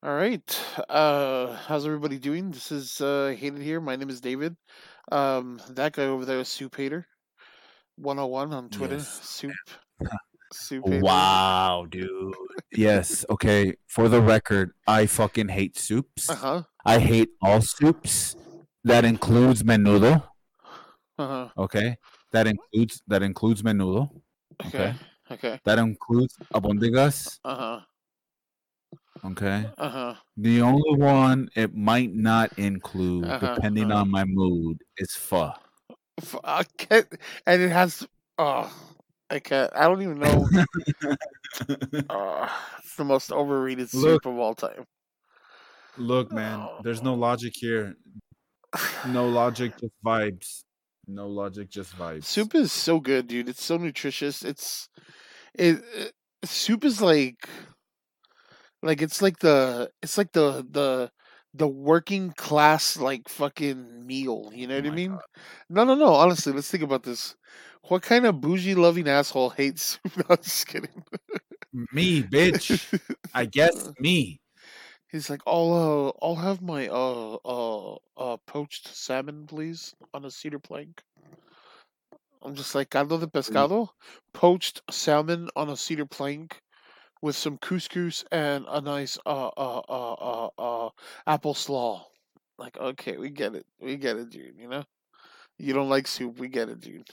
All right. Uh, how's everybody doing? This is uh, Hayden here. My name is David. Um, that guy over there is Soup Hater, 101 on Twitter. Yes. Soup. Soup Hater. Wow, dude. Yes. Okay. For the record, I fucking hate soups. Uh huh. I hate all soups. That includes menudo. Uh huh. Okay. That includes that includes menudo. Okay. Okay. That includes albondigas. Uh huh. Okay. Uh huh. The only one it might not include, Uh-huh, depending uh-huh. on my mood, is pho. I can't. And it has. Oh, I can't. I don't even know. Uh, it's the most overrated soup of all time. Look, man, there's no logic here. No logic, just vibes. No logic, just vibes. Soup is so good, dude. It's so nutritious. It's it, it soup is like like it's like the it's like the the the working class like fucking meal. You know Oh what I mean? God. No, no, no. Honestly, let's think about this. What kind of bougie loving asshole hates? No, I'm just kidding. Me, bitch. I guess me. He's like, I'll uh, I'll have my uh uh uh poached salmon, please, on a cedar plank. I'm just like caldo de pescado, poached salmon on a cedar plank, with some couscous and a nice uh uh uh uh uh apple slaw. Like, okay, we get it, we get it, dude. You know, you don't like soup, we get it, dude.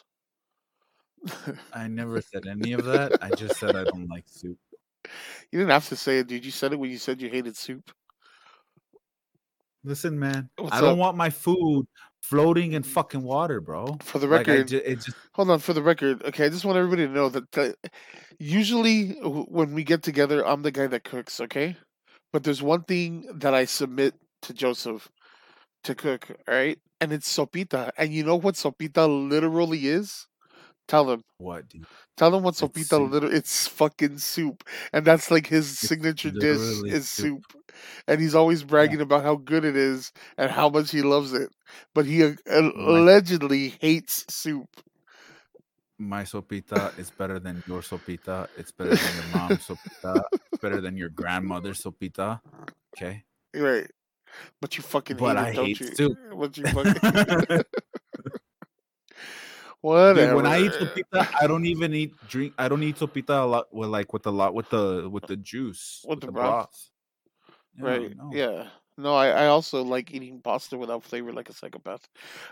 I never said any of that. I just said I don't like soup. You didn't have to say it, dude. You said it when you said you hated soup. Listen, man. What's I don't up? want my food floating in fucking water, bro. For the Like record, ju- it just Hold on, for the record, okay, I just want everybody to know that the, usually when we get together, I'm the guy that cooks, okay? But there's one thing that I submit to Joseph to cook, all right? And it's sopita. And you know what sopita literally is? Tell him. what, dude? Tell him what It's sopita soup. literally it's fucking soup. And that's like his signature dish is soup. soup. And he's always bragging about how good it is and how much he loves it. But he uh, allegedly hates soup. My sopita is better than your sopita. It's better than your mom's sopita. It's better than your grandmother's sopita. Okay. Right. But you fucking But hate I it, don't hate you? soup. But you fucking Dude, when I eat sopita, I don't even eat drink. I don't eat sopita a lot with like with a lot with the with the juice With the broth. Yeah, right. no. Yeah. No, I, I also like eating pasta without flavor like a psychopath.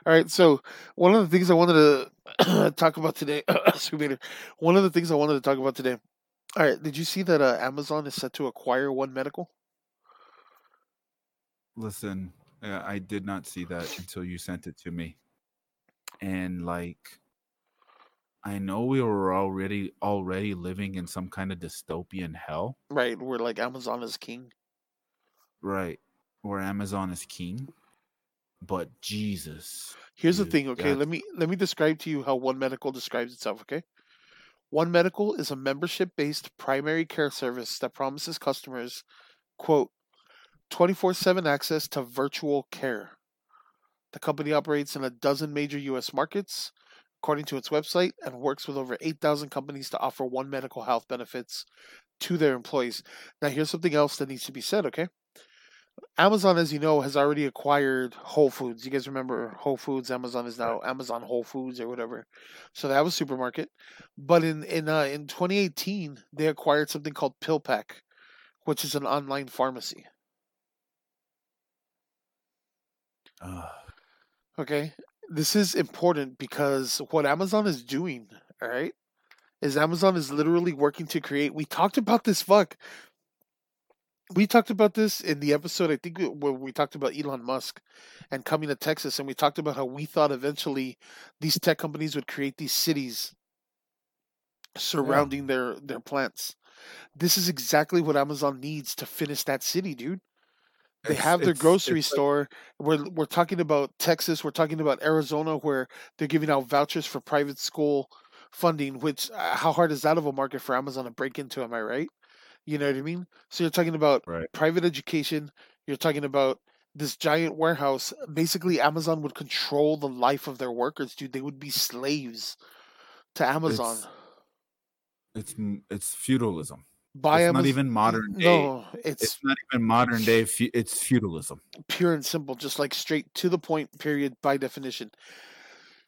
All right, so one of the things I wanted to talk about today, one of the things I wanted to talk about today. All right, did you see that uh, Amazon is set to acquire One Medical? Listen, uh, I did not see that until you sent it to me, and like, I know we were already already living in some kind of dystopian hell, Right, where like Amazon is king. right? Where Amazon is king, but Jesus, Here's the thing, okay? that's- Let me let me describe to you how One Medical describes itself, okay? One Medical is a membership-based primary care service that promises customers, quote, 24/7 access to virtual care. The company operates in a dozen major US markets according to its website and works with over 8,000 companies to offer One Medical health benefits to their employees. Now here's something else that needs to be said, okay? Amazon, as you know, has already acquired Whole Foods. You guys remember Whole Foods? Amazon is now Amazon Whole Foods or whatever. So that was supermarket. But in in uh, in 2018, they acquired something called PillPack, which is an online pharmacy. Ugh. Okay, this is important because what Amazon is doing, all right, is Amazon is literally working to create. We talked about this. Fuck. We talked about this in the episode. I think where we talked about Elon Musk and coming to Texas, and we talked about how we thought eventually these tech companies would create these cities surrounding their their plants. This is exactly what Amazon needs to finish that city, dude. They It's- have their grocery it's like- store. We're we're talking about Texas. We're talking about Arizona, where they're giving out vouchers for private school funding. Which uh, how hard is that of a market for Amazon to break into? Am I right? You know what I mean? So you're talking about Right. private education. You're talking about this giant warehouse. Basically, Amazon would control the life of their workers, dude. They would be slaves to Amazon. It's, it's it's feudalism. Buy it's Amazon. not even modern day. No, it's, It's not even modern day. It's feudalism. pure and simple, just like straight to the point. Period. By definition,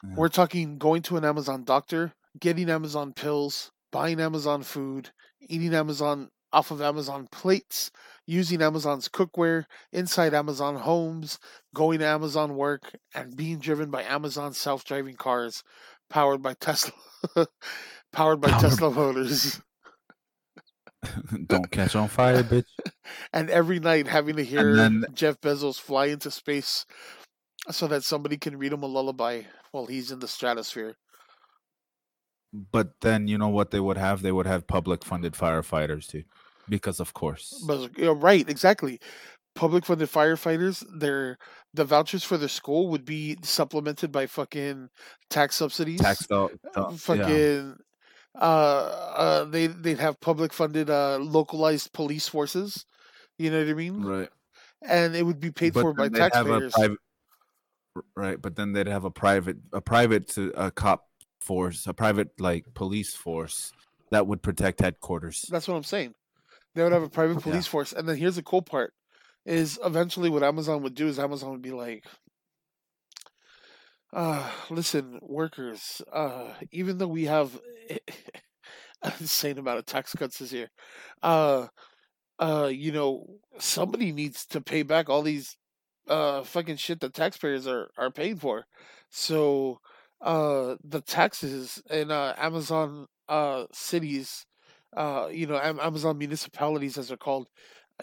Yeah. we're talking going to an Amazon doctor, getting Amazon pills, buying Amazon food, eating Amazon off of Amazon plates, using Amazon's cookware inside Amazon homes, going to Amazon work, and being driven by Amazon self-driving cars powered by Tesla. powered by Powered- Tesla motors. Don't catch on fire, bitch. and every night having to hear then- Jeff Bezos fly into space so that somebody can read him a lullaby while he's in the stratosphere. But then you know what they would have? They would have public funded firefighters too, because of course. But you know, right, exactly. Public funded firefighters, their the vouchers for their school would be supplemented by fucking tax subsidies. Tax the, uh, the- yeah. Uh uh they they'd have public funded uh localized police forces. You know what I mean? right. And it would be paid But for by then they'd have a taxpayers. private, right? But then they'd have a private, a private a cop force, a private like police force that would protect headquarters. That's what I'm saying. They would have a private Yeah. police force, and then here's the cool part: is eventually what Amazon would do is Amazon would be like, uh, "Listen, workers, uh, even though we have an insane amount of tax cuts this year, uh, uh, you know, somebody needs to pay back all these uh fucking shit that taxpayers are are paying for. So, uh, the taxes in uh, Amazon uh cities." uh, you know, Amazon municipalities, as they're called,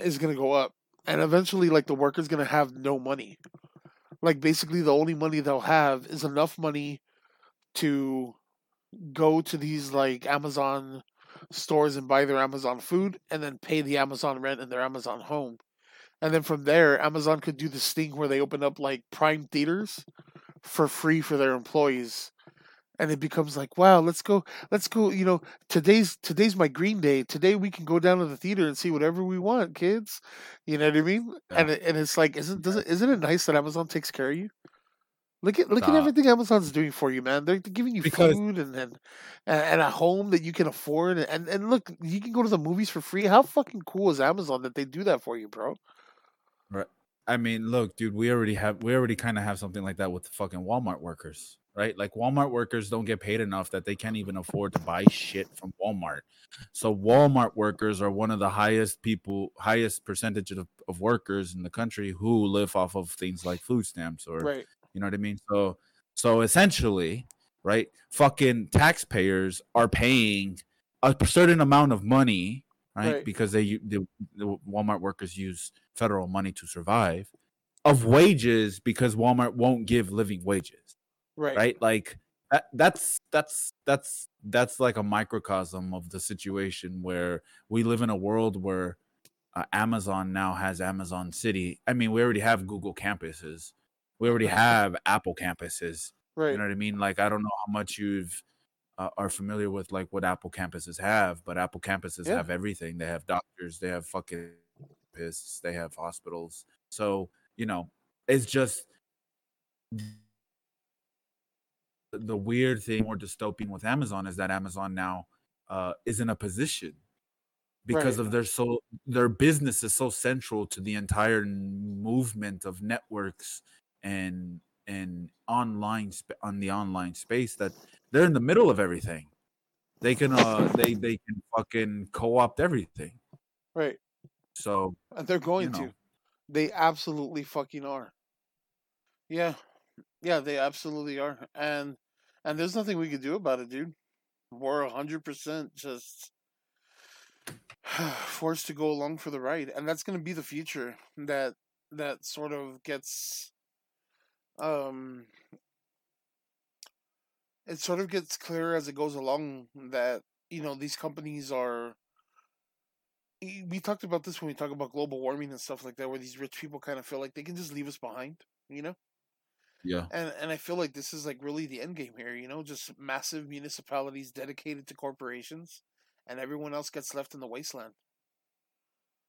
is going to go up, and eventually, like the worker's going to have no money. Like basically, the only money they'll have is enough money to go to these like Amazon stores and buy their Amazon food, and then pay the Amazon rent in their Amazon home. And then from there, Amazon could do this thing where they open up like prime theaters for free for their employees and it becomes like wow let's go let's go you know today's today's my green day. Today we can go down to the theater and see whatever we want kids. You know what i mean? Yeah. and it, and it's like isn't doesn't isn't it nice that amazon takes care of you? Look at look at everything amazon's doing for you man. They're, they're giving you Because- food and, and and a home that you can afford and and look you can go to the movies for free. How fucking cool is amazon that they do that for you bro? Right. I mean, look, dude, we already have we already kind of have something like that with the fucking Walmart workers, right? Like Walmart workers don't get paid enough that they can't even afford to buy shit from Walmart. So Walmart workers are one of the highest people, highest percentage of, of workers in the country who live off of things like food stamps or right you know what I mean? So so essentially, right? Fucking taxpayers are paying a certain amount of money, right? Right. Because they the, the Walmart workers use federal money to survive of wages because Walmart won't give living wages, right right? Like that, that's that's that's that's like a microcosm of the situation where we live in a world where uh, Amazon now has Amazon City. I mean, we already have Google campuses. We already have Apple campuses. right You know what I mean? Like I don't know how much you've uh, are familiar with like what Apple campuses have, but Apple campuses Yeah. have everything. They have doctors, they have fucking therapists, they have hospitals. So you know, it's just the weird thing, more dystopian with Amazon is that Amazon now uh, is in a position because Right. of their so their business is so central to the entire movement of networks and and online sp- on the online space that they're in the middle of everything. They can uh they they can fucking co-opt everything. right So And they're going know. to. They absolutely fucking are. Yeah. Yeah, they absolutely are. And and there's nothing we can do about it, dude. We're a hundred percent just forced to go along for the ride. And that's gonna be the future that that sort of gets um it sort of gets clearer as it goes along that, you know, these companies are we talked about this when we talk about global warming and stuff like that, where these rich people kind of feel like they can just leave us behind, you know. Yeah. And and I feel like this is like really the end game here, you know, just massive municipalities dedicated to corporations, and everyone else gets left in the wasteland.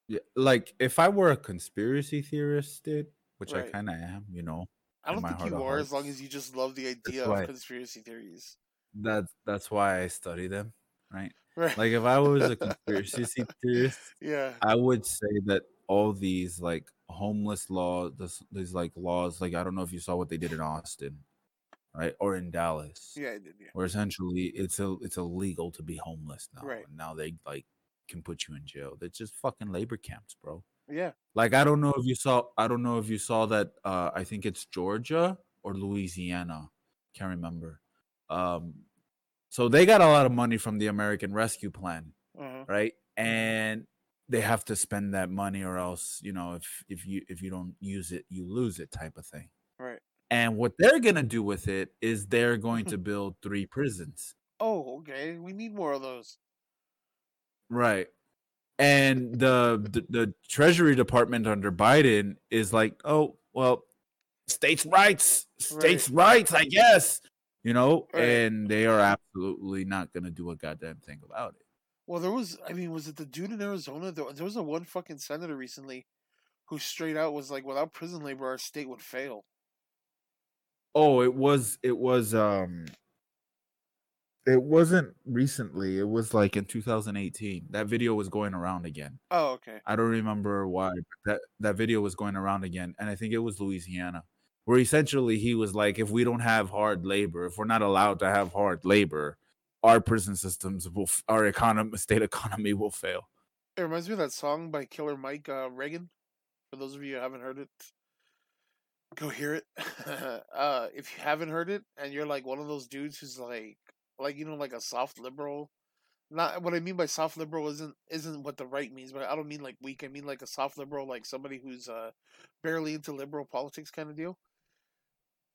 Yeah. Like if I were a conspiracy theorist, dude, which I kind of am, you know, I don't think you are, as long as you just love the idea why- of conspiracy theories. that's that's why I study them, right? Right. Like if I was a conspiracy theorist, yeah. I would say that all these like homeless laws, this, these like laws, like I don't know if you saw what they did in Austin, right, or in Dallas, Yeah, I did. Yeah. where essentially it's a it's illegal to be homeless now, Right. and now they like can put you in jail. They're just fucking labor camps, bro. Yeah. Like I don't know if you saw I don't know if you saw that uh I think it's Georgia or Louisiana. Can't remember. Um so they got a lot of money from the American Rescue Plan, Uh-huh. right? They have to spend that money or else, you know, if if you if you don't use it, you lose it type of thing. Right. And what they're going to do with it is they're going to build 3 prisons. Oh, okay. We need more of those. Right. And the, the the Treasury Department under Biden is like, oh well, states' rights, states' rights, I guess, you know, Right. and they are absolutely not going to do a goddamn thing about it. Well, there was. I mean, was it the dude in Arizona? There, there was a one fucking senator recently, who straight out was like, "Without prison labor, our state would fail." Oh, it was it was um it wasn't recently. It was like in 2018. That video was going around again. Oh, okay. I don't remember why, but that that video was going around again, and I think it was Louisiana, where essentially he was like, if we don't have hard labor, if we're not allowed to have hard labor, our prison systems will, our economy, state economy will fail. It reminds me of that song by Killer Mike uh, Reagan. For those of you who haven't heard it, go hear it. uh, if you haven't heard it, and you're like one of those dudes who's like, like you know, like a soft liberal. Not what I mean by soft liberal isn't isn't what the right means, but I don't mean like weak. I mean like a soft liberal, like somebody who's uh barely into liberal politics kind of deal.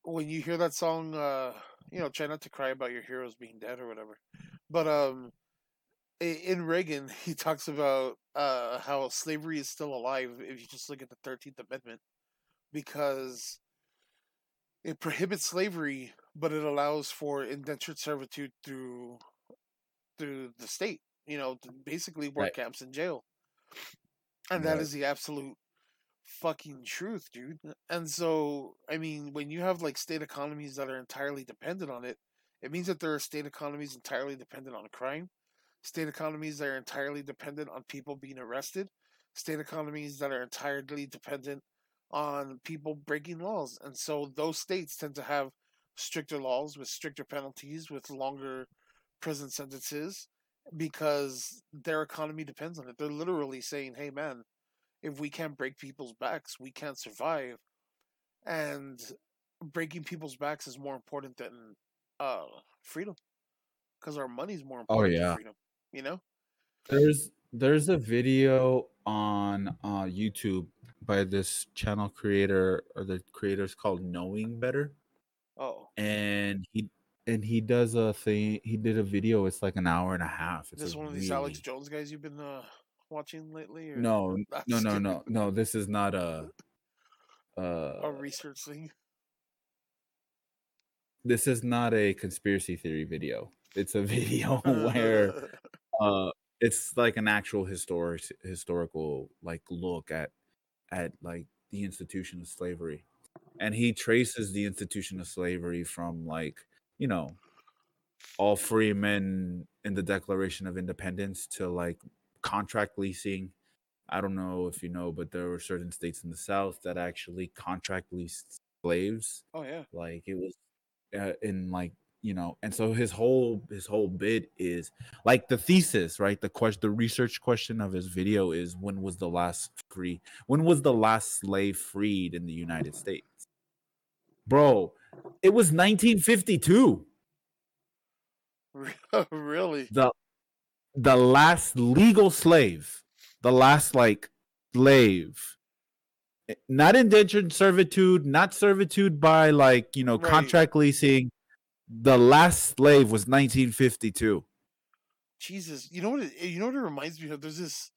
When you hear that song, uh, you know, try not to cry about your heroes being dead or whatever. But um, in Reagan, he talks about uh, how slavery is still alive if you just look at the Thirteenth Amendment, because it prohibits slavery, but it allows for indentured servitude through through the state. You know, basically work Right. camps and jail, and that Right. is the absolute fucking truth, dude. And so, I mean, when you have like state economies that are entirely dependent on it, it means that there are state economies entirely dependent on crime, state economies that are entirely dependent on people being arrested, state economies that are entirely dependent on people breaking laws. And so those states tend to have stricter laws with stricter penalties, with longer prison sentences because their economy depends on it. They're literally saying, "Hey man, if we can't break people's backs, we can't survive." And breaking people's backs is more important than uh freedom because our money's more important Oh, yeah. than freedom, you know? There's there's a video on uh, YouTube by this channel creator or the creator's called Knowing Better. Oh, and he and he does a thing he did a video it's like an hour and a half is it's this one of these Alex Jones guys you've been uh watching lately? Or no no no no no this is not a a uh research thing? this is not a conspiracy theory video it's a video where uh it's like an actual historic historical like look at at like the institution of slavery and he traces the institution of slavery from like you know all free men in the declaration of independence to like contract leasing. I don't know if you know but there were certain states in the south that actually contract leased slaves. Oh yeah. like it was uh, in like you know and so his whole his whole bit is like the thesis right? The question the research question of his video is when was the last free when was the last slave freed in the united states? Bro it was 1952 really? the the last legal slave the last like slave not indentured servitude not servitude by like you know Right. contract leasing the last slave was 1952 Jesus, you know what? It, you know what it reminds me of? There's this,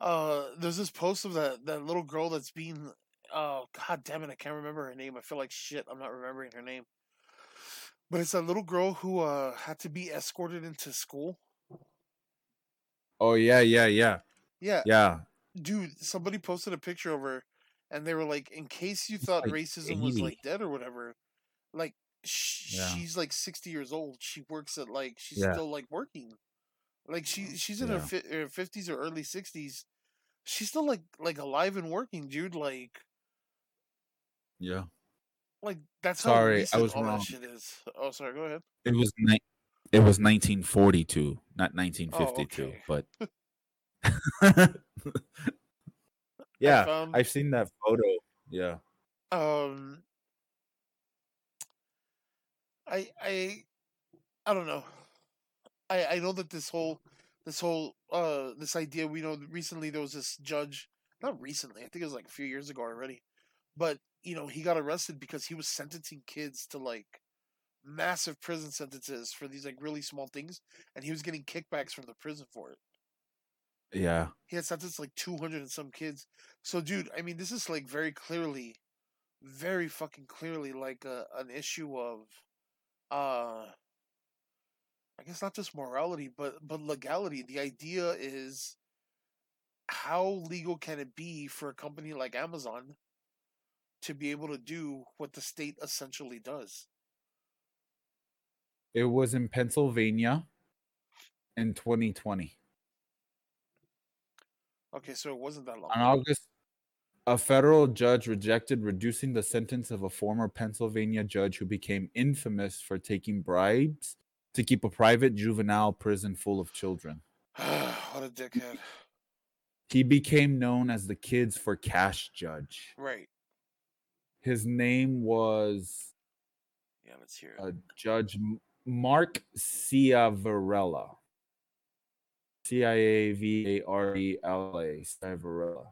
uh, there's this post of that that little girl that's being, oh god damn it, I can't remember her name. I feel like shit. I'm not remembering her name. But it's that little girl who uh had to be escorted into school. Oh yeah yeah yeah Yeah, yeah dude. Somebody posted a picture of her, and they were like, in case you thought like racism was like dead or whatever, like sh- Yeah. she's like 60 years old. She works at like she's Yeah. still like working. Like she oh, she's in Yeah. her fi- her fifties or early sixties. She's still like like alive and working, dude. Like Yeah. like that's Sorry, I was wrong. that shit is. Oh, sorry. Go ahead. It was ni- it was 1942, not 1952, okay. but Yeah, found- I've seen that photo. Yeah. Um, I I I don't know. I I know that this whole this whole uh this idea we know recently there was this judge not recently I think it was like a few years ago already, but you know he got arrested because he was sentencing kids to like massive prison sentences for these like really small things, and he was getting kickbacks from the prison for it. Yeah. He had sentenced like 200 and some kids. So, dude, I mean, this is like very clearly, very fucking clearly like a, an issue of, uh, I guess not just morality, but but legality. The idea is, how legal can it be for a company like Amazon to be able to do what the state essentially does? It was in Pennsylvania in 2020. Okay, so it wasn't that long. On August, a federal judge rejected reducing the sentence of a former Pennsylvania judge who became infamous for taking bribes to keep a private juvenile prison full of children. what a dickhead! He became known as the Kids for Cash judge. Right? His name was Yeah, let's hear it. uh, Judge Mark Ciavarella. C I A V A R E L A. Ciavarella.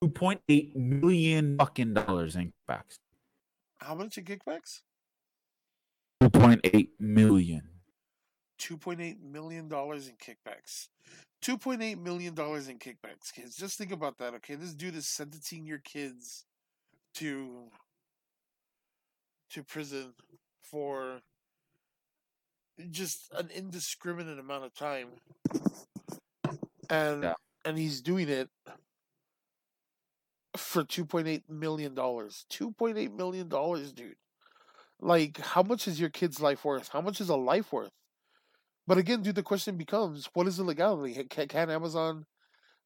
Two point eight million fucking dollars in kickbacks. How much in kickbacks? Two point eight million. two point eight million dollars in kickbacks. Two point eight million dollars in kickbacks, kids. Just think about that, okay? This dude is sentencing your kids to to prison for just an indiscriminate amount of time. And Yeah. and he's doing it for two point eight million dollars. Two point eight million dollars, dude. Like, how much is your kid's life worth? How much is a life worth? But again, dude, the question becomes: What is the legality? Can, can Amazon?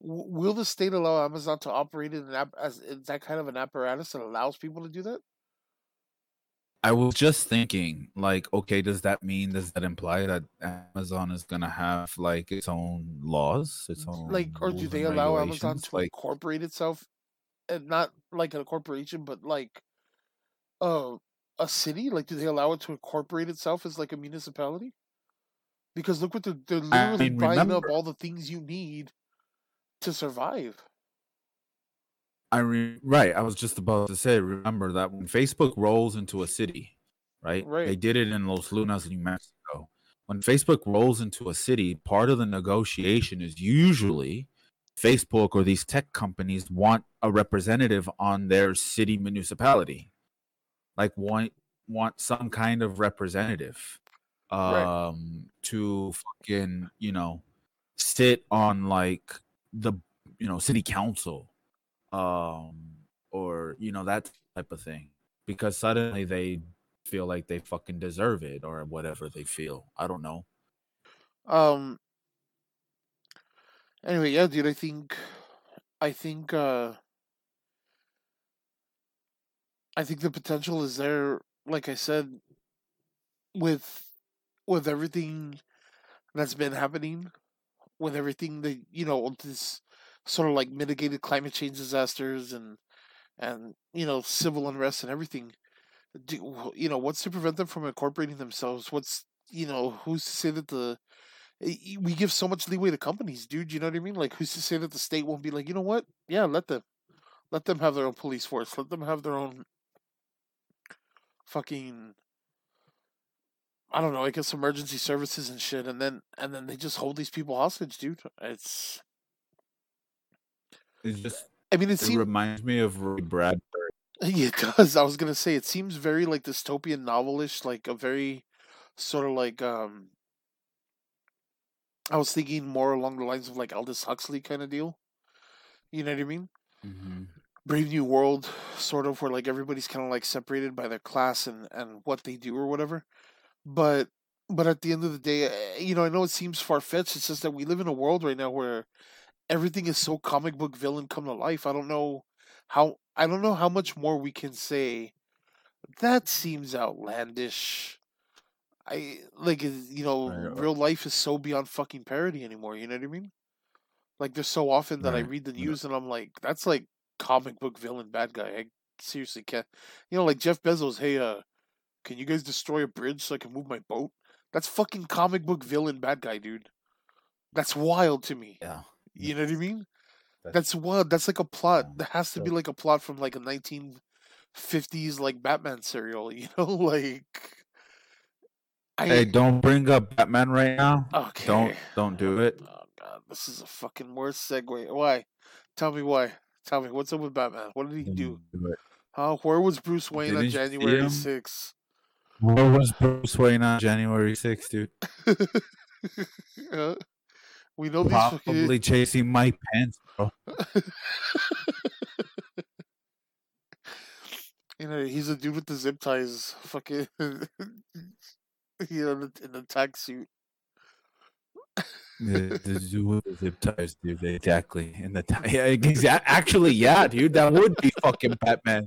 Will the state allow Amazon to operate in an app as in that kind of an apparatus that allows people to do that? I was just thinking, like, okay, does that mean does that imply that Amazon is gonna have like its own laws, its own Like, or do they allow Amazon to like incorporate itself, and not like a corporation, but like, uh, a city? Like, do they allow it to incorporate itself as like a municipality? Because look what they're they're I literally mean, buying up all the things you need to survive. I re- right. I was just about to say. Remember that when Facebook rolls into a city, right? Right. They did it in Los Lunas, New Mexico. When Facebook rolls into a city, part of the negotiation is usually Facebook or these tech companies want a representative on their city municipality, like want want some kind of representative, Right. um, to fucking you know sit on like the you know city council um or you know that type of thing because suddenly they feel like they fucking deserve it or whatever they feel i don't know Um. Anyway, yeah, dude. I think, I think, uh, I think the potential is there. Like I said, with with everything that's been happening, with everything that you know, this sort of like mitigated climate change disasters and and you know civil unrest and everything. Do, you know what's to prevent them from incorporating themselves? What's you know who's to say that the we give so much leeway to companies, dude. You know what I mean? Like, who's to say that the state won't be like, you know what? Yeah, let them, let them have their own police force. Let them have their own fucking, I don't know. I guess emergency services and shit, and then and then they just hold these people hostage, dude. It's, it's just I mean, it it seems reminds me of ray bradbury Yeah, it does. I was gonna say it seems very like dystopian novelish, like a very sort of like um I was thinking more along the lines of like Aldous Huxley kind of deal. You know what I mean? mm-hmm. Brave New World, sort of where like everybody's kind of like separated by their class and and what they do or whatever. But but at the end of the day, eh, you know, I know it seems far fetched. It's just that we live in a world right now where everything is so comic book villain come to life. I don't know how I don't know how much more we can say. That seems outlandish. I like you know, Right. real life is so beyond fucking parody anymore. You know what I mean? Like there's so often that I read the Yeah. news and I'm like, that's like comic book villain bad guy. I seriously can't. You know, like Jeff Bezos. Hey, uh, can you guys destroy a bridge so I can move my boat? That's fucking comic book villain bad guy, dude. That's wild to me. Yeah. You know what I mean? That's- That's wild. That's like a plot. That has to be like a plot from like a 1950s like Batman serial. You know, like I Hey, don't bring up Batman right now. okay. Don't don't do it. Oh god, this is a fucking worse segue. Why? Tell me why. Tell me what's up with Batman? What did he do? Do. Huh? Where was Bruce Wayne on Didn't you January? 6th? Where was Bruce Wayne on January 6th, dude? Uh, we know these fucking Probably chasing Mike Pence, bro. You know, he's a dude with the zip ties, fucking, you know, in the, tag suit. The, the dude with the zip ties, dude. Exactly. In the tie. Yeah, exa- actually, yeah, dude. That would be fucking Batman.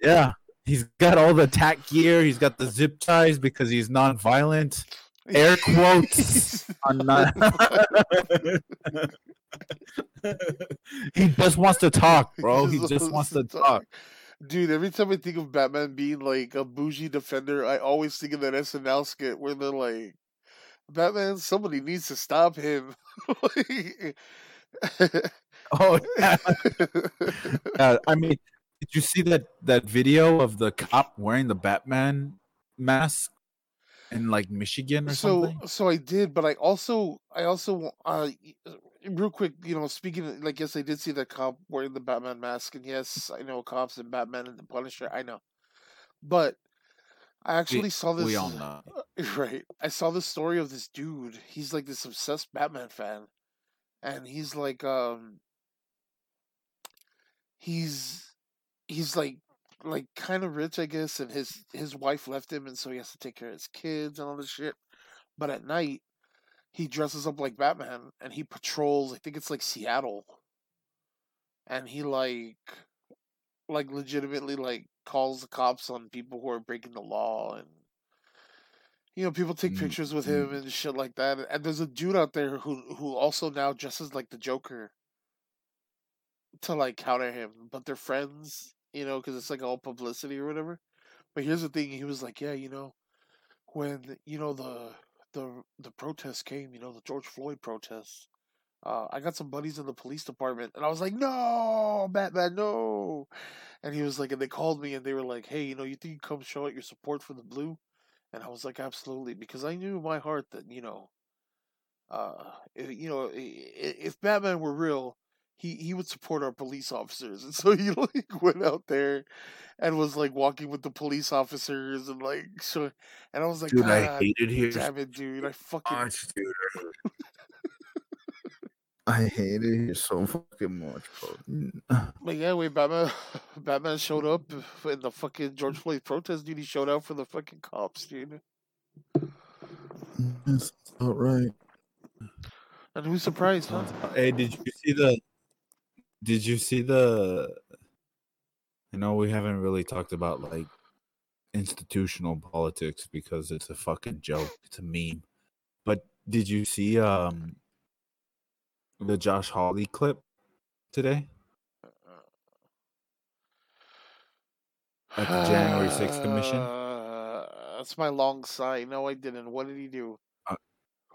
Yeah. He's got all the tack gear. He's got the zip ties because he's non-violent. Air quotes on non- he just wants to talk, bro. He just wants to talk. Dude, every time I think of Batman being like a bougie defender, I always think of that SNL skit where they're like, Batman, somebody needs to stop him. Oh yeah. yeah. I mean, did you see that that video of the cop wearing the Batman mask in like Michigan or so something? so so I did, but I also I also uh uh, real quick, you know, speaking of, like yes, I did see that cop wearing the Batman mask, and yes, I know cops and Batman and the Punisher, I know, but I actually saw this. We all know. Right. I saw the story of this dude. He's like this obsessed Batman fan. And he's like um he's he's like like kind of rich, I guess, and his his wife left him and so he has to take care of his kids and all this shit. But at night he dresses up like Batman and he patrols, I think it's like Seattle. And he like like legitimately like calls the cops on people who are breaking the law and you know people take Mm, pictures with mm. him and shit like that and there's a dude out there who who also now dresses like the joker to like counter him but they're friends you know because it's like all publicity or whatever but here's the thing he was like yeah you know when you know the the the protest came you know the george floyd protests uh, I got some buddies in the police department, and I was like, "No, Batman, no!" And he was like, and they called me, and they were like, "Hey, you know, you think you come show out your support for the blue?" And I was like, "Absolutely," because I knew in my heart that you know, uh, i- you know, if Batman were real, he he would support our police officers, and so he like went out there and was like walking with the police officers and like so, and I was like, Dude, I hated here damn it, dude, I fucking." much, dude. I hated it so fucking much, bro. But yeah, wait, Batman, Batman showed up in the fucking George Floyd protest, dude. He showed out for the fucking cops, dude. That's all right. And who's surprised, huh? Hey, did you see the? Did you see the? I know we haven't really talked about like institutional politics because it's a fucking joke. It's a meme. But did you see um the Josh Hawley clip today? At the January 6th commission? Uh, that's my long sigh. No, I didn't. What did he do? Uh,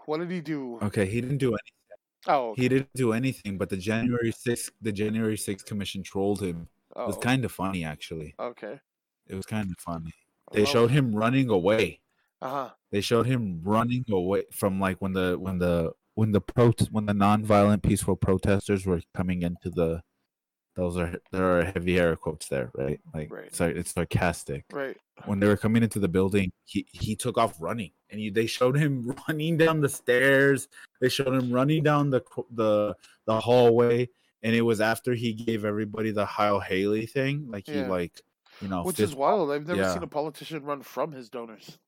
what did he do? Okay, he didn't do anything. Oh, He didn't do anything, but the January 6th the January 6th commission trolled him. It was oh, kind of funny actually. okay. It was kind of funny. They showed him running away. Uh huh. They showed him running away from like when the when the when the pro when the nonviolent peaceful protesters were coming into the those are there are heavy air quotes there, right? Like Right. sorry, it's sarcastic. Right. When they were coming into the building, he he took off running, and you, they showed him running down the stairs. They showed him running down the the the hallway, and it was after he gave everybody the Heil Hawley thing, like he like you know Which fist is wild. I've never yeah. seen a politician run from his donors.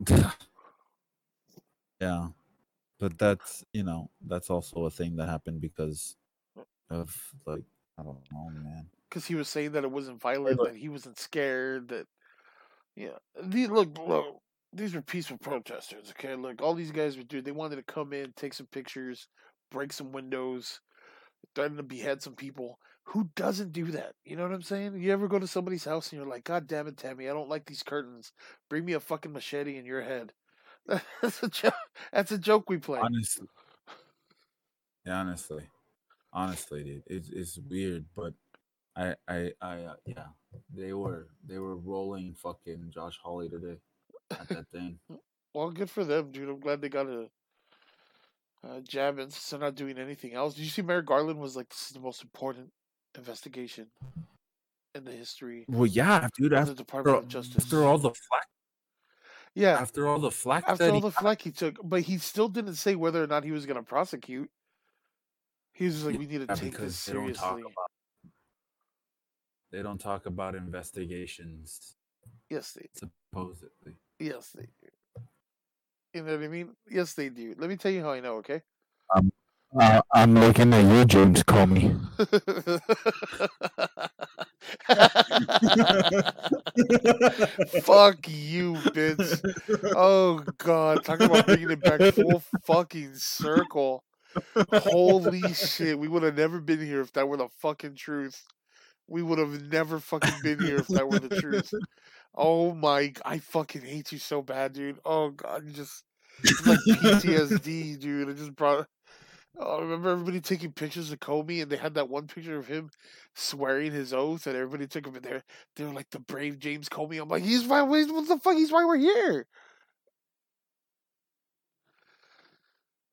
yeah, but that's you know that's also a thing that happened because of like I don't know, man. Because he was saying that it wasn't violent, that he wasn't scared, that yeah. The, look, look, these were peaceful protesters. Okay, look, all these guys were doing. They wanted to come in, take some pictures, break some windows, threaten to behead some people. Who doesn't do that? You know what I'm saying? You ever go to somebody's house and you're like, God damn it, Tammy, I don't like these curtains. Bring me a fucking machete in your head. That's a joke. That's a joke we play. Honestly, yeah, honestly, honestly, dude, it's it's weird, but I I I uh, yeah, they were they were rolling fucking Josh Hawley today at that thing. Well, good for them, dude. I'm glad they got a, a jab in since they're not doing anything else. Did you see Merrick Garland was like, this is the most important investigation in the history Well, yeah, dude. After, the Department of Justice. after all the flack, yeah, after all the flack after all he the flack he took, but he still didn't say whether or not he was going to prosecute. He was just like, we need to Yeah, take because this they don't talk seriously. about they don't talk about investigations Yes, they, supposedly. yes, they do. You know what I mean? Yes, they do. Let me tell you how I know. Okay. Uh, I'm looking at you, James Comey. Fuck you, bitch. Oh god, talk about bringing it back full fucking circle. Holy shit, we would have never been here if that were the fucking truth. We would have never fucking been here if that were the truth. Oh my, I fucking hate you so bad, dude. Oh god, you just like PTSD, dude. I just brought. Oh, I remember everybody taking pictures of Comey, and they had that one picture of him swearing his oath, and everybody took him in there. They were like the brave James Comey. I'm like, he's why? What the fuck? He's why we're here.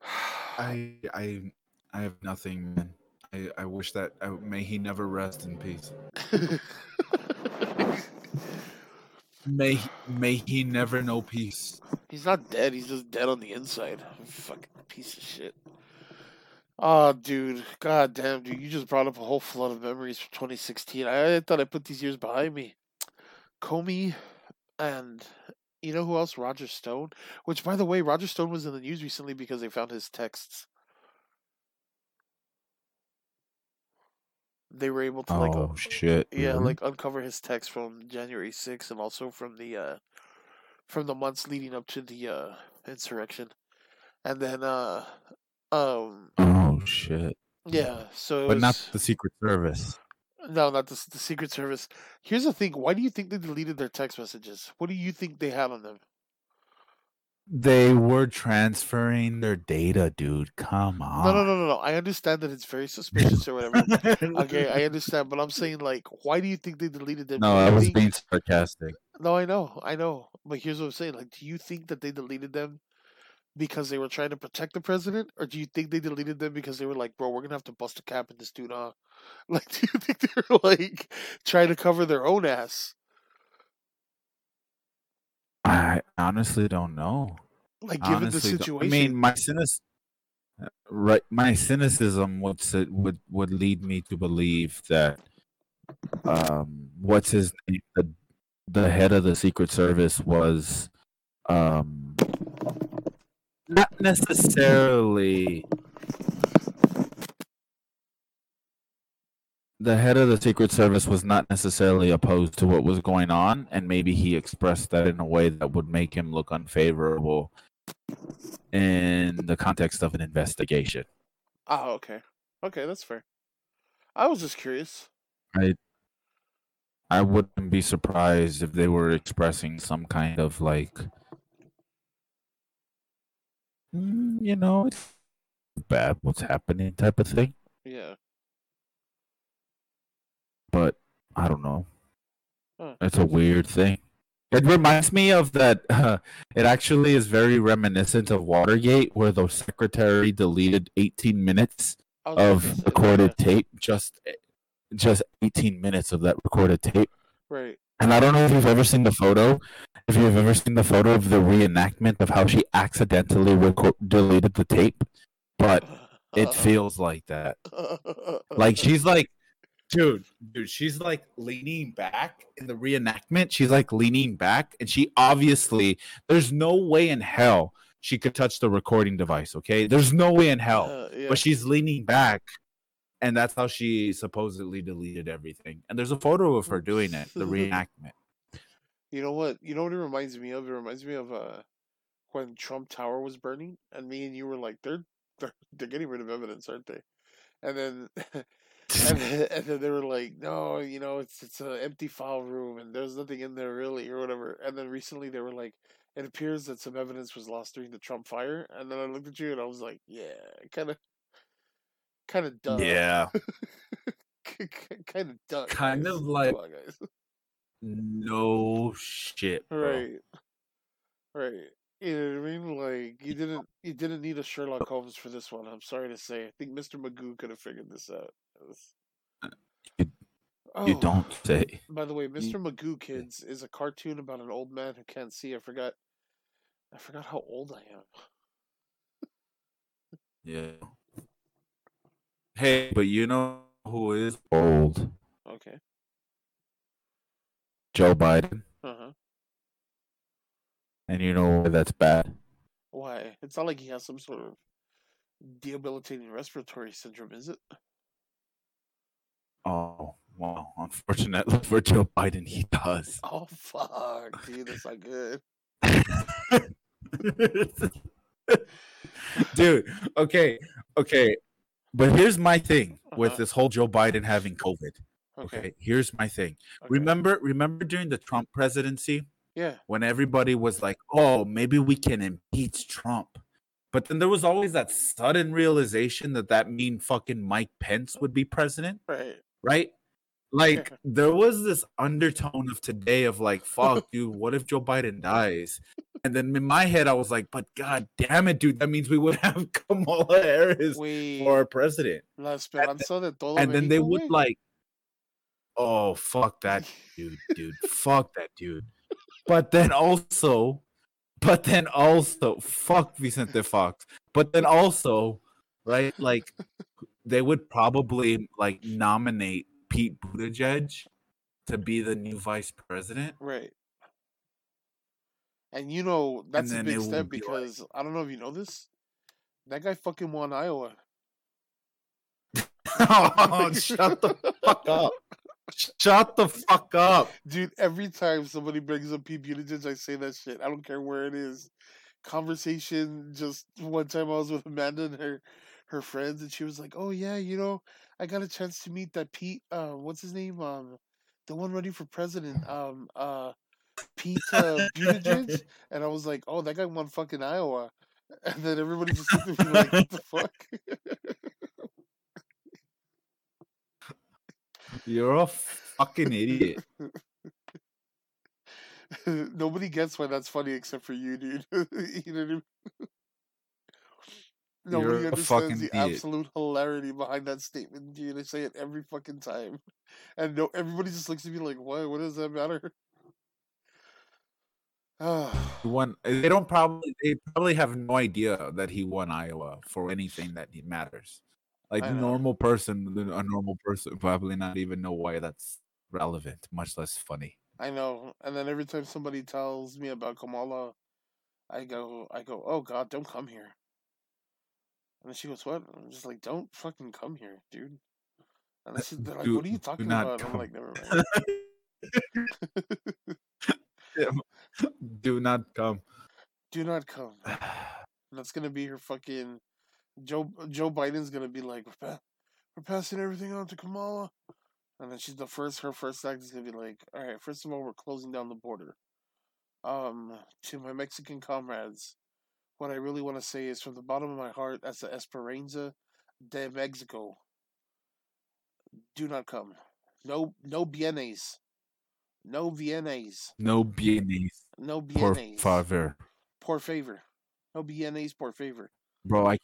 I I I have nothing, man. I, I wish that I, may he never rest in peace. May may he never know peace. he's not dead. He's just dead on the inside. Fucking piece of shit. Oh, dude. God damn, dude. You just brought up a whole flood of memories from 2016. I, I thought I put these years behind me. Comey and you know who else? Roger Stone. Which, by the way, Roger Stone was in the news recently because they found his texts. They were able to like Oh shit! yeah, really? like uncover his text from January 6th and also from the uh from the months leading up to the uh insurrection. And then uh um oh shit! yeah, so it But not the Secret Service. No, not the the Secret Service. Here's the thing, why do you think they deleted their text messages? What do you think they had on them? They were transferring their data, dude. Come on. No, no, no, no, no. I understand that it's very suspicious or whatever. okay, I understand, but I'm saying like why do you think they deleted them? No, Do I was think- being sarcastic. No, I know, I know. But here's what I'm saying. Like, do you think that they deleted them because they were trying to protect the president? Or do you think they deleted them because they were like, bro, we're gonna have to bust a cap in this dude, huh? Like, do you think they're like trying to cover their own ass? I honestly don't know. Like given honestly, the situation. I mean, my cynic, right? My cynicism would would would lead me to believe that, um, what's his name? The, the head of the Secret Service was, um, not necessarily. The head of the Secret Service was not necessarily opposed to what was going on, and maybe he expressed that in a way that would make him look unfavorable in the context of an investigation. oh, okay. Okay, that's fair. I was just curious. I I wouldn't be surprised if they were expressing some kind of like, "Mm, you know, it's bad what's happening type of thing. Yeah. But I don't know. Huh. It's a weird thing. It reminds me of that. Uh, it actually is very reminiscent of Watergate, where the secretary deleted 18 minutes gonna of say that, recorded tape. Just, just 18 minutes of that recorded tape. Right. And I don't know if you've ever seen the photo. If you've ever seen the photo of the reenactment of how she accidentally deleted the tape, but it feels like that. Like she's like, dude, dude, she's like leaning back in the reenactment. She's like leaning back, and she obviously there's no way in hell she could touch the recording device. Okay, there's no way in hell, Uh, yeah. but she's leaning back, and that's how she supposedly deleted everything. And there's a photo of her doing it, the reenactment. You know what? You know what it reminds me of? It reminds me of uh when Trump Tower was burning, and me and you were like, they're they're, they're getting rid of evidence, aren't they? And then and then, and then they were like, no, you know, it's it's an empty file room, and there's nothing in there really, or whatever. And then recently they were like, it appears that some evidence was lost during the Trump fire. And then I looked at you and I was like, yeah, kind of, kind of dumb. yeah, kind of dumb. Kind guys. of like- on, no shit, bro. Right. Right. You know what I mean? Like you didn't you didn't need a Sherlock oh. Holmes for this one. I'm sorry to say. I think Mr. Magoo could have figured this out. Was- uh, You- You Oh, don't say. By the way, Mr. Magoo Kids is a cartoon about an old man who can't see. I forgot I forgot how old I am. Yeah. Hey, but you know who is old? Okay. Joe Biden. Uh-huh. And you know why that's bad? Why? It's not like he has some sort of debilitating respiratory syndrome, is it? Oh, well, Unfortunately for Joe Biden, he does. Oh fuck, dude, that's not good. Dude, okay, okay. But here's my thing with Uh-huh. this whole Joe Biden having COVID. Okay. Okay, here's my thing. okay. Remember, remember during the Trump presidency Yeah. when everybody was like, "Oh, maybe we can impeach Trump," but then there was always that sudden realization that that mean fucking Mike Pence would be president, Right. right? Like there was this undertone of today of like, "Fuck, dude, what if Joe Biden dies?" And then in my head, I was like, "But god damn it, dude, that means we would have Kamala Harris Wait. for our president." La esperanza de todo and then they México, would like oh fuck that dude dude fuck that dude but then also but then also fuck vicente fox but then also right like they would probably like nominate pete buttigieg to be the new vice president Right. And you know that's a big step be like- because I don't know if you know this. That guy fucking won Iowa. oh shut the fuck up shut the fuck up Dude, every time somebody brings up Pete Buttigieg, I say that shit. I don't care where it is. Conversation. Just one time, I was with Amanda and her her friends, and she was like, "Oh yeah, you know, I got a chance to meet that Pete. Uh, what's his name? Um, the one running for president. Um, uh, Pete uh, Buttigieg." And I was like, "Oh, that guy won fucking Iowa." And then everybody just looked at me like, "What the fuck?" you're a fucking idiot Nobody gets why that's funny except for you, dude. you know what I mean? Nobody You're a understands fucking the idiot. absolute hilarity behind that statement, dude. I say it every fucking time, and no, everybody just looks at me like, "What? What does that matter?" He won. Eh, they don't probably. They probably have no idea that he won Iowa for anything that matters. Like the normal person, a normal person probably not even know why that's relevant, much less funny. I know. And then every time somebody tells me about Kamala, I go, I go, "Oh God, don't come here." And she goes, "What?" I'm just like, "Don't fucking come here, dude." And I said, "They're like, Do- what are you talking about?" I'm come. like, "Never mind." Do not come. Do not come. And that's gonna be her fucking Joe. Joe Biden's gonna be like, we're, pa- we're passing everything on to Kamala, and then she's the first. Her first act is gonna be like, all right, first of all, we're closing down the border. Um, to my Mexican comrades, what I really want to say is from the bottom of my heart, as the Esperanza de Mexico. Do not come. No, no bienes. No bienes. No bienes, No por bienes. favor, Por favor. No bienes, por favor. bro. I,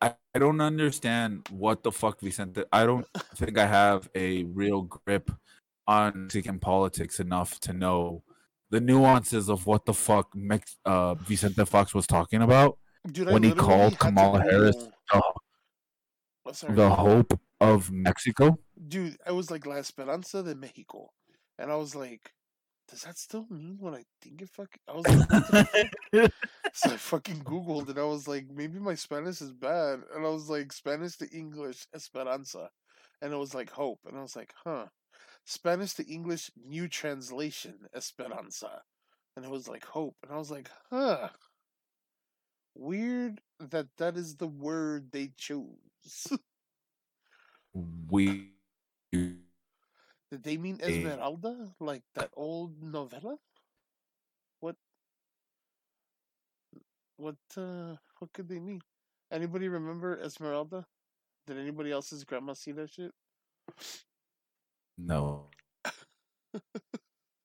I I don't understand what the fuck Vicente. I don't think I have a real grip on Mexican politics enough to know the nuances of what the fuck Mex- uh, Vicente Fox was talking about. Dude, When he called to Kamala Harris the, Oh, the hope of Mexico. dude, I was like La Esperanza de Mexico, and I was like, does that still mean what I think it fucking? I was like, what the fuck? so I fucking googled and I was like, maybe my Spanish is bad, and I was like, Spanish to English Esperanza, and it was like hope, and I was like, huh, Spanish to English new translation Esperanza, and it was like hope, and I was like, huh. Weird that that is the word they chose. We Did they mean Eh. Esmeralda? Like that old novella? What what uh what could they mean? Anybody remember Esmeralda? Did anybody else's grandma see that shit? No.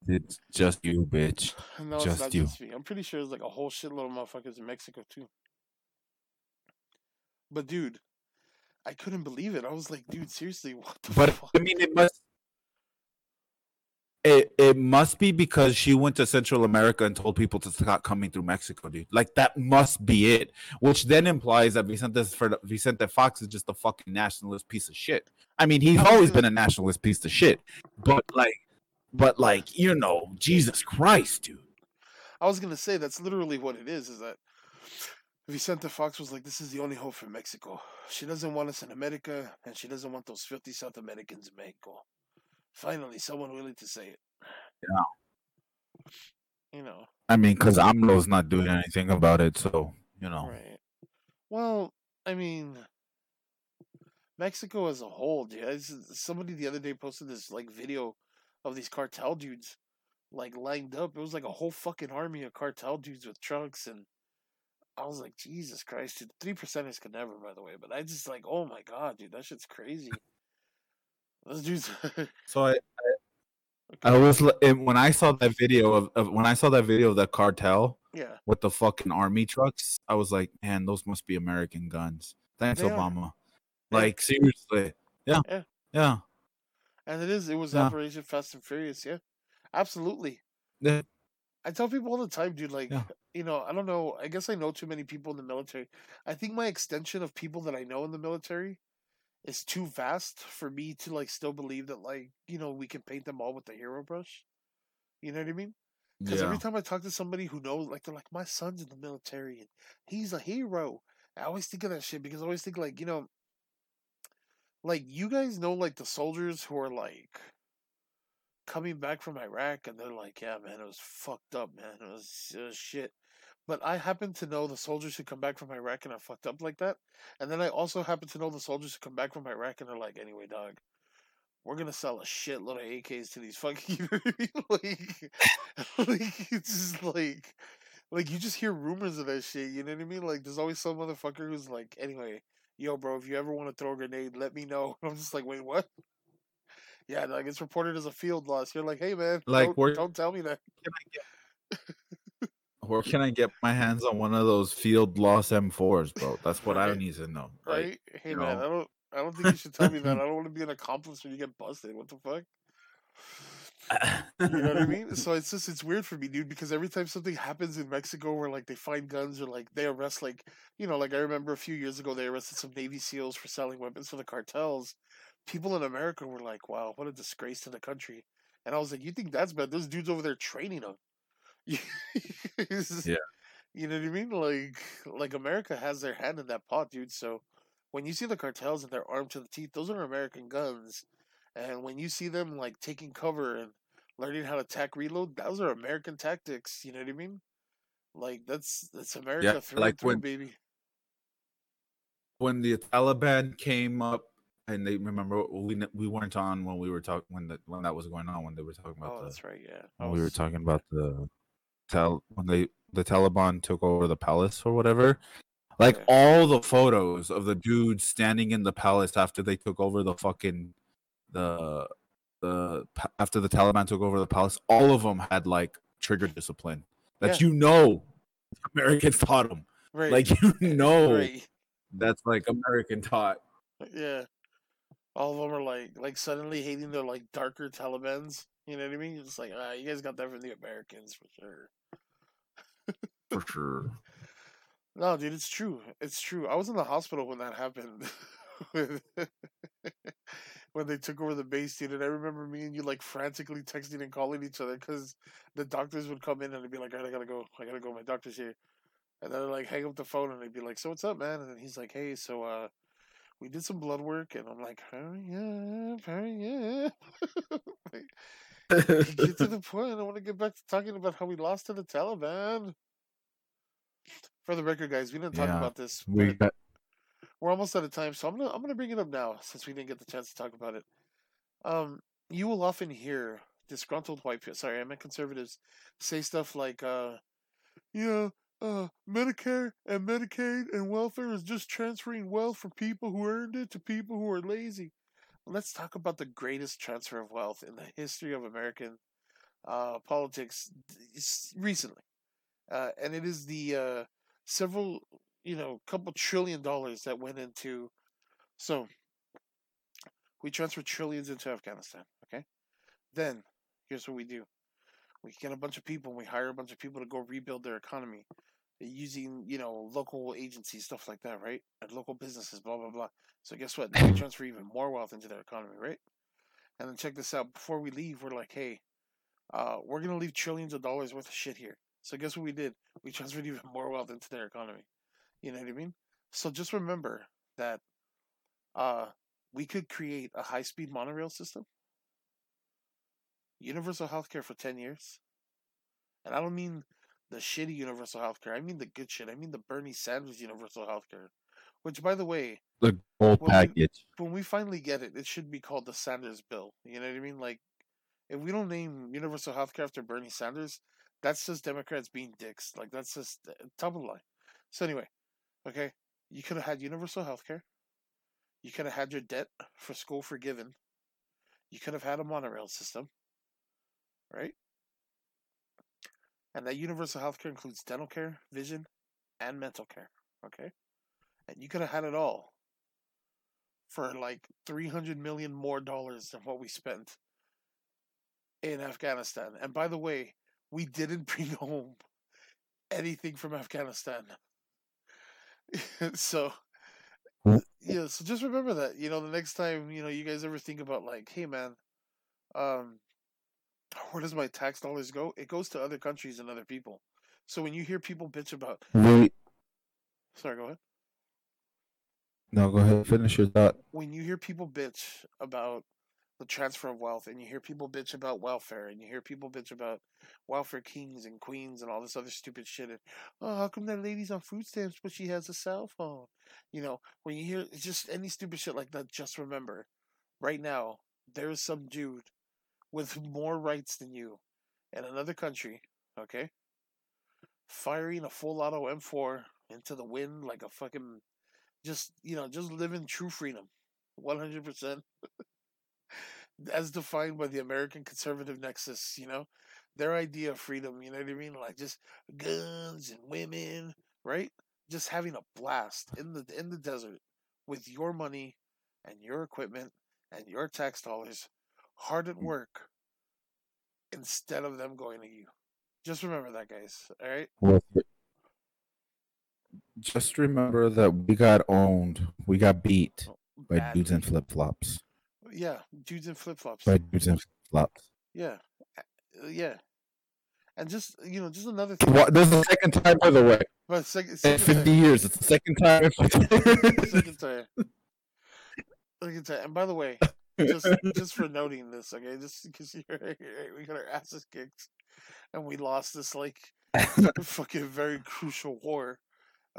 It's just you, bitch. No, it's Just not you. just me. I'm pretty sure there's like a whole shitload of motherfuckers in Mexico too. But dude, I couldn't believe it. I was like, dude, seriously, what the But fuck? I mean, it must. It it must be because she went to Central America and told people to stop coming through Mexico, dude. Like that must be it. Which then implies that Vicente Vicente Fox is just a fucking nationalist piece of shit. I mean, he's always been a nationalist piece of shit. But like, but like, you know, Jesus Christ, dude. I was gonna say that's literally what it is. Is that Vicente Fox was like, "This is the only hope for Mexico. She doesn't want us in America, and she doesn't want those filthy South Americans in Mexico." Finally, someone willing to say it. Yeah. You know, I mean, because AMLO's not doing anything about it, so you know. right? Well, I mean, Mexico as a whole, s- Somebody the other day posted this like video of these cartel dudes like lined up. It was like a whole fucking army of cartel dudes with trucks and I was like, Jesus Christ, dude. Three percenters could never, by the way. But I just like, oh my god, dude, that shit's crazy. Those dudes So I, I was li- and when I saw that video of, of when I saw that video of that cartel Yeah. with the fucking army trucks, I was like, man, those must be American guns. Thanks, They are. Obama. Yeah. Like seriously, yeah, Yeah. yeah, And it is, it was Yeah. Operation Fast and Furious, yeah. Absolutely. yeah. I tell people all the time, dude, like, Yeah. you know, I don't know. I guess I know too many people in the military. I think my extension of people that I know in the military is too vast for me to, like, still believe that, like, you know, we can paint them all with the hero brush. You know what I mean? Because yeah. every time I talk to somebody who knows, like, they're like, my son's in the military and he's a hero. I always think of that shit because I always think, like, you know, like, you guys know, like, the soldiers who are, like, coming back from Iraq and they're like, yeah, man, it was fucked up, man. It was, it was shit. But I happen to know the soldiers who come back from Iraq and are fucked up like that. And then I also happen to know the soldiers who come back from Iraq and are like, anyway, dog, we're gonna sell a shitload of AKs to these fucking you know what I mean? like, like it's just like like you just hear rumors of that shit, you know what I mean? Like there's always some motherfucker who's like, anyway, yo bro, if you ever want to throw a grenade, let me know. And I'm just like, wait, what? Yeah, like it's reported as a field loss. You're like, hey man, Like, don't, don't tell me that. Where can I get my hands on one of those field loss M4s, bro? That's what I need to know. Like, Right? hey you man, know. I don't I don't think you should tell me that. I don't want to be an accomplice when you get busted. What the fuck? You know what I mean? So it's just it's weird for me, dude, because every time something happens in Mexico where like they find guns or like they arrest like you know, like I remember a few years ago they arrested some Navy SEALs for selling weapons for the cartels. People in America were like, Wow, what a disgrace to the country. And I was like, You think that's bad? Those dudes over there training them. Yeah. You know what I mean? Like like America has their hand in that pot, dude. So when you see the cartels and they're armed to the teeth, those are American guns. And when you see them like taking cover and learning how to tack reload, those are American tactics. You know what I mean? Like that's that's America through like through, when- baby. when the Taliban came up, and they remember we we weren't on when we were talking when the, when that was going on when they were talking about Oh, the that's right. Yeah. When we were talking about the tal when they the Taliban took over the palace or whatever. Like Yeah. all the photos of the dudes standing in the palace after they took over the fucking the the after the Taliban took over the palace, all of them had like trigger discipline that Yeah. you know Americans taught them. right. Like you know right. that's like American taught. Yeah. All of them are like like suddenly hating their like darker Talibans. You know what I mean? Just like, ah, you guys got that from the Americans for sure. for sure. No, dude, it's true. It's true. I was in the hospital when that happened. when they took over the base, dude. And I remember me and you like frantically texting and calling each other because the doctors would come in and they'd be like, "All right, I gotta go. I gotta go. My doctor's here." And then I'd like hang up the phone and they'd be like, "So what's up, man?" And then he's like, "Hey, so uh, we did some blood work," and I'm like, "Hurry up, hurry up." get to the point. I want to get back to talking about how we lost to the Taliban. For the record, guys, we didn't talk Yeah, about this. We got... We're almost out of time, so I'm gonna I'm gonna bring it up now since we didn't get the chance to talk about it. Um, you will often hear disgruntled white people. Sorry, I meant conservatives say stuff like, uh, "Yeah, uh, Medicare and Medicaid and welfare is just transferring wealth from people who earned it to people who are lazy." Let's talk about the greatest transfer of wealth in the history of American uh, politics recently, uh, and it is the uh, several, you know, couple trillion dollars that went into. So we transfer trillions into Afghanistan. Okay, then here's what we do: we get a bunch of people, and we hire a bunch of people to go rebuild their economy using, you know, local agencies, stuff like that, right? And local businesses, blah blah blah. So guess what? They transfer even more wealth into their economy, right? And then check this out: before we leave, we're like, hey, uh, we're gonna leave trillions of dollars worth of shit here. So guess what we did? We transferred even more wealth into their economy. You know what I mean? So just remember that uh, we could create a high speed monorail system, universal healthcare for 10 years. And I don't mean the shitty universal healthcare, I mean the good shit. I mean the Bernie Sanders universal healthcare. Which, by the way, the gold Well, we- package. when we finally get it, it should be called the Sanders Bill. You know what I mean? Like, if we don't name universal healthcare after Bernie Sanders, that's just Democrats being dicks. Like, that's just uh, top of the line. So, anyway, okay, you could have had universal healthcare. You could have had your debt for school forgiven. You could have had a monorail system, right? And that universal healthcare includes dental care, vision, and mental care, okay? And you could have had it all for like 300 million more dollars than what we spent in Afghanistan. And by the way, we didn't bring home anything from Afghanistan. so yeah, so just remember that, you know, the next time, you know, you guys ever think about like, hey man, um where does my tax dollars go? It goes to other countries and other people. So when you hear people bitch about We, sorry, go ahead. no, go ahead. Finish your thought. when you hear people bitch about the transfer of wealth and you hear people bitch about welfare and you hear people bitch about welfare kings and queens and all this other stupid shit and oh how come that lady's on food stamps but she has a cell phone you know when you hear just any stupid shit like that just remember right now there's some dude with more rights than you in another country okay? Firing a full auto m4 into the wind like a fucking just you know just living true freedom 100% as defined by the american conservative nexus you know? Their idea of freedom you know what i mean? Like just guns and women right? Just having a blast in the in the desert with your money and your equipment and your tax dollars hard at mm. work instead of them going to you just remember that guys all right Well, Just remember that we got owned. We got beat oh, by dudes in flip flops. yeah dudes in flip-flops By dudes in flip flops. Yeah, yeah, and just you know, just another thing. What? This is the second time, by the way. But second, In 50 time, years, it's the second time. second time, second time. And by the way, just just for noting this, okay, just because you're we got our asses kicked, and we lost this like fucking very crucial war.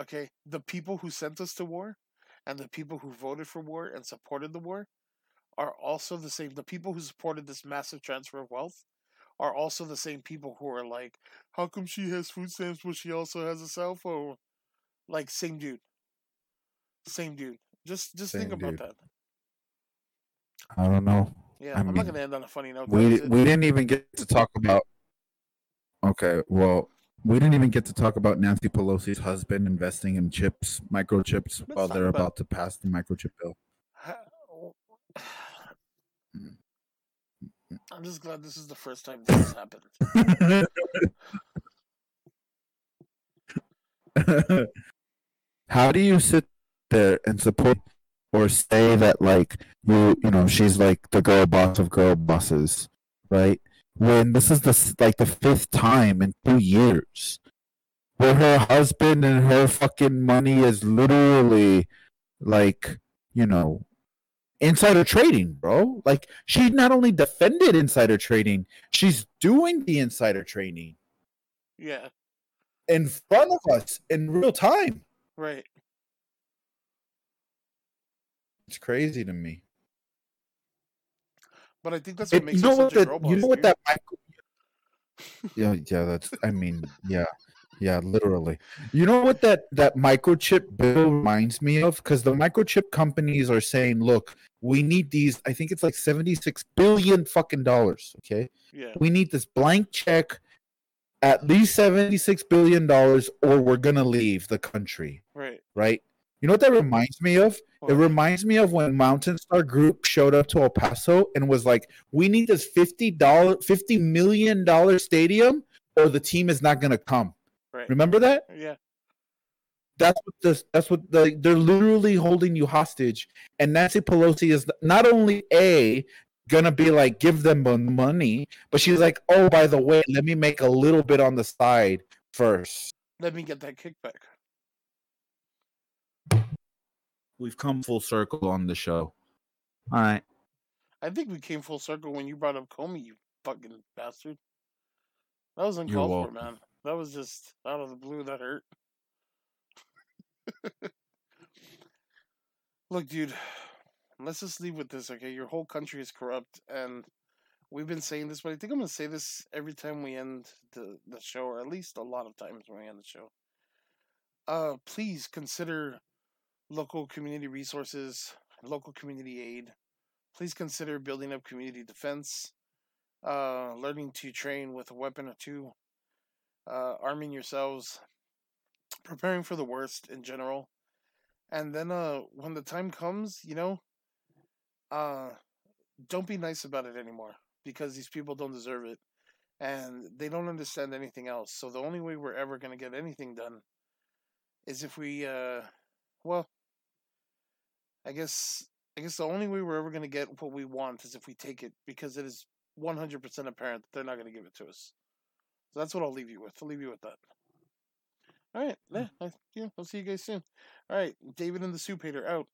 Okay, the people who sent us to war, and the people who voted for war and supported the war, are also the same. The people who supported this massive transfer of wealth are also the same people who are like, how come she has food stamps but she also has a cell phone? Like same dude, same dude. Just just think about dude. that. I don't know. Yeah, I I'm not gonna end on a funny note. We it. we didn't even get to talk about. Okay, well, we didn't even get to talk about Nancy Pelosi's husband investing in chips, microchips, Let's while they're about about to pass the microchip bill. Mm. I'm just glad this is the first time this has happened. How do you sit there and support or say that like you you know she's like the girl boss of girl bosses, right? When this is the like the fifth time in two years where her husband and her fucking money is literally like you know insider trading, bro. Like she not only defended insider trading, she's doing the insider trading. Yeah. In front of us in real time. Right. It's crazy to me. But I think that's what It- makes you know her what such a that girl you boss, know what that micro- yeah yeah that's I mean yeah yeah literally you know what that that microchip bill reminds me of because the microchip companies are saying look we need these I think it's like seventy six billion fucking dollars okay Yeah. we need this blank check at least 76 billion dollars or we're gonna leave the country Right. right you know what that reminds me of it reminds me of when mountain star group showed up to el paso and was like we need this 50 dollar 50 million dollar stadium or the team is not gonna come right. remember that Yeah. that's what this that's what the, they're literally holding you hostage and nancy pelosi is not only a gonna be like give them the money but she's like oh by the way let me make a little bit on the side first Let me get that kickback. We've come full circle on the show all right I think we came full circle when you brought up Comey, you fucking bastard. That was uncalled for, man. That was just out of the blue. That hurt. Look, dude, let's just leave with this, okay? Your whole country is corrupt, and we've been saying this, but I think I'm gonna say this every time we end the the show, or at least a lot of times when we end the show. Uh, please consider local community resources, local community aid. Please consider building up community defense, uh, learning to train with a weapon or two, uh, arming yourselves, preparing for the worst in general, and then uh, when the time comes, you know, uh, don't be nice about it anymore because these people don't deserve it, and they don't understand anything else. So the only way we're ever gonna get anything done is if we, uh, well, I guess I guess the only way we're ever going to get what we want is if we take it because it is 100% apparent that they're not going to give it to us. So that's what I'll leave you with. I'll leave you with that. All right. Hmm. Yeah, I, yeah, I'll see you guys soon. All right. David and the Soup Hater out.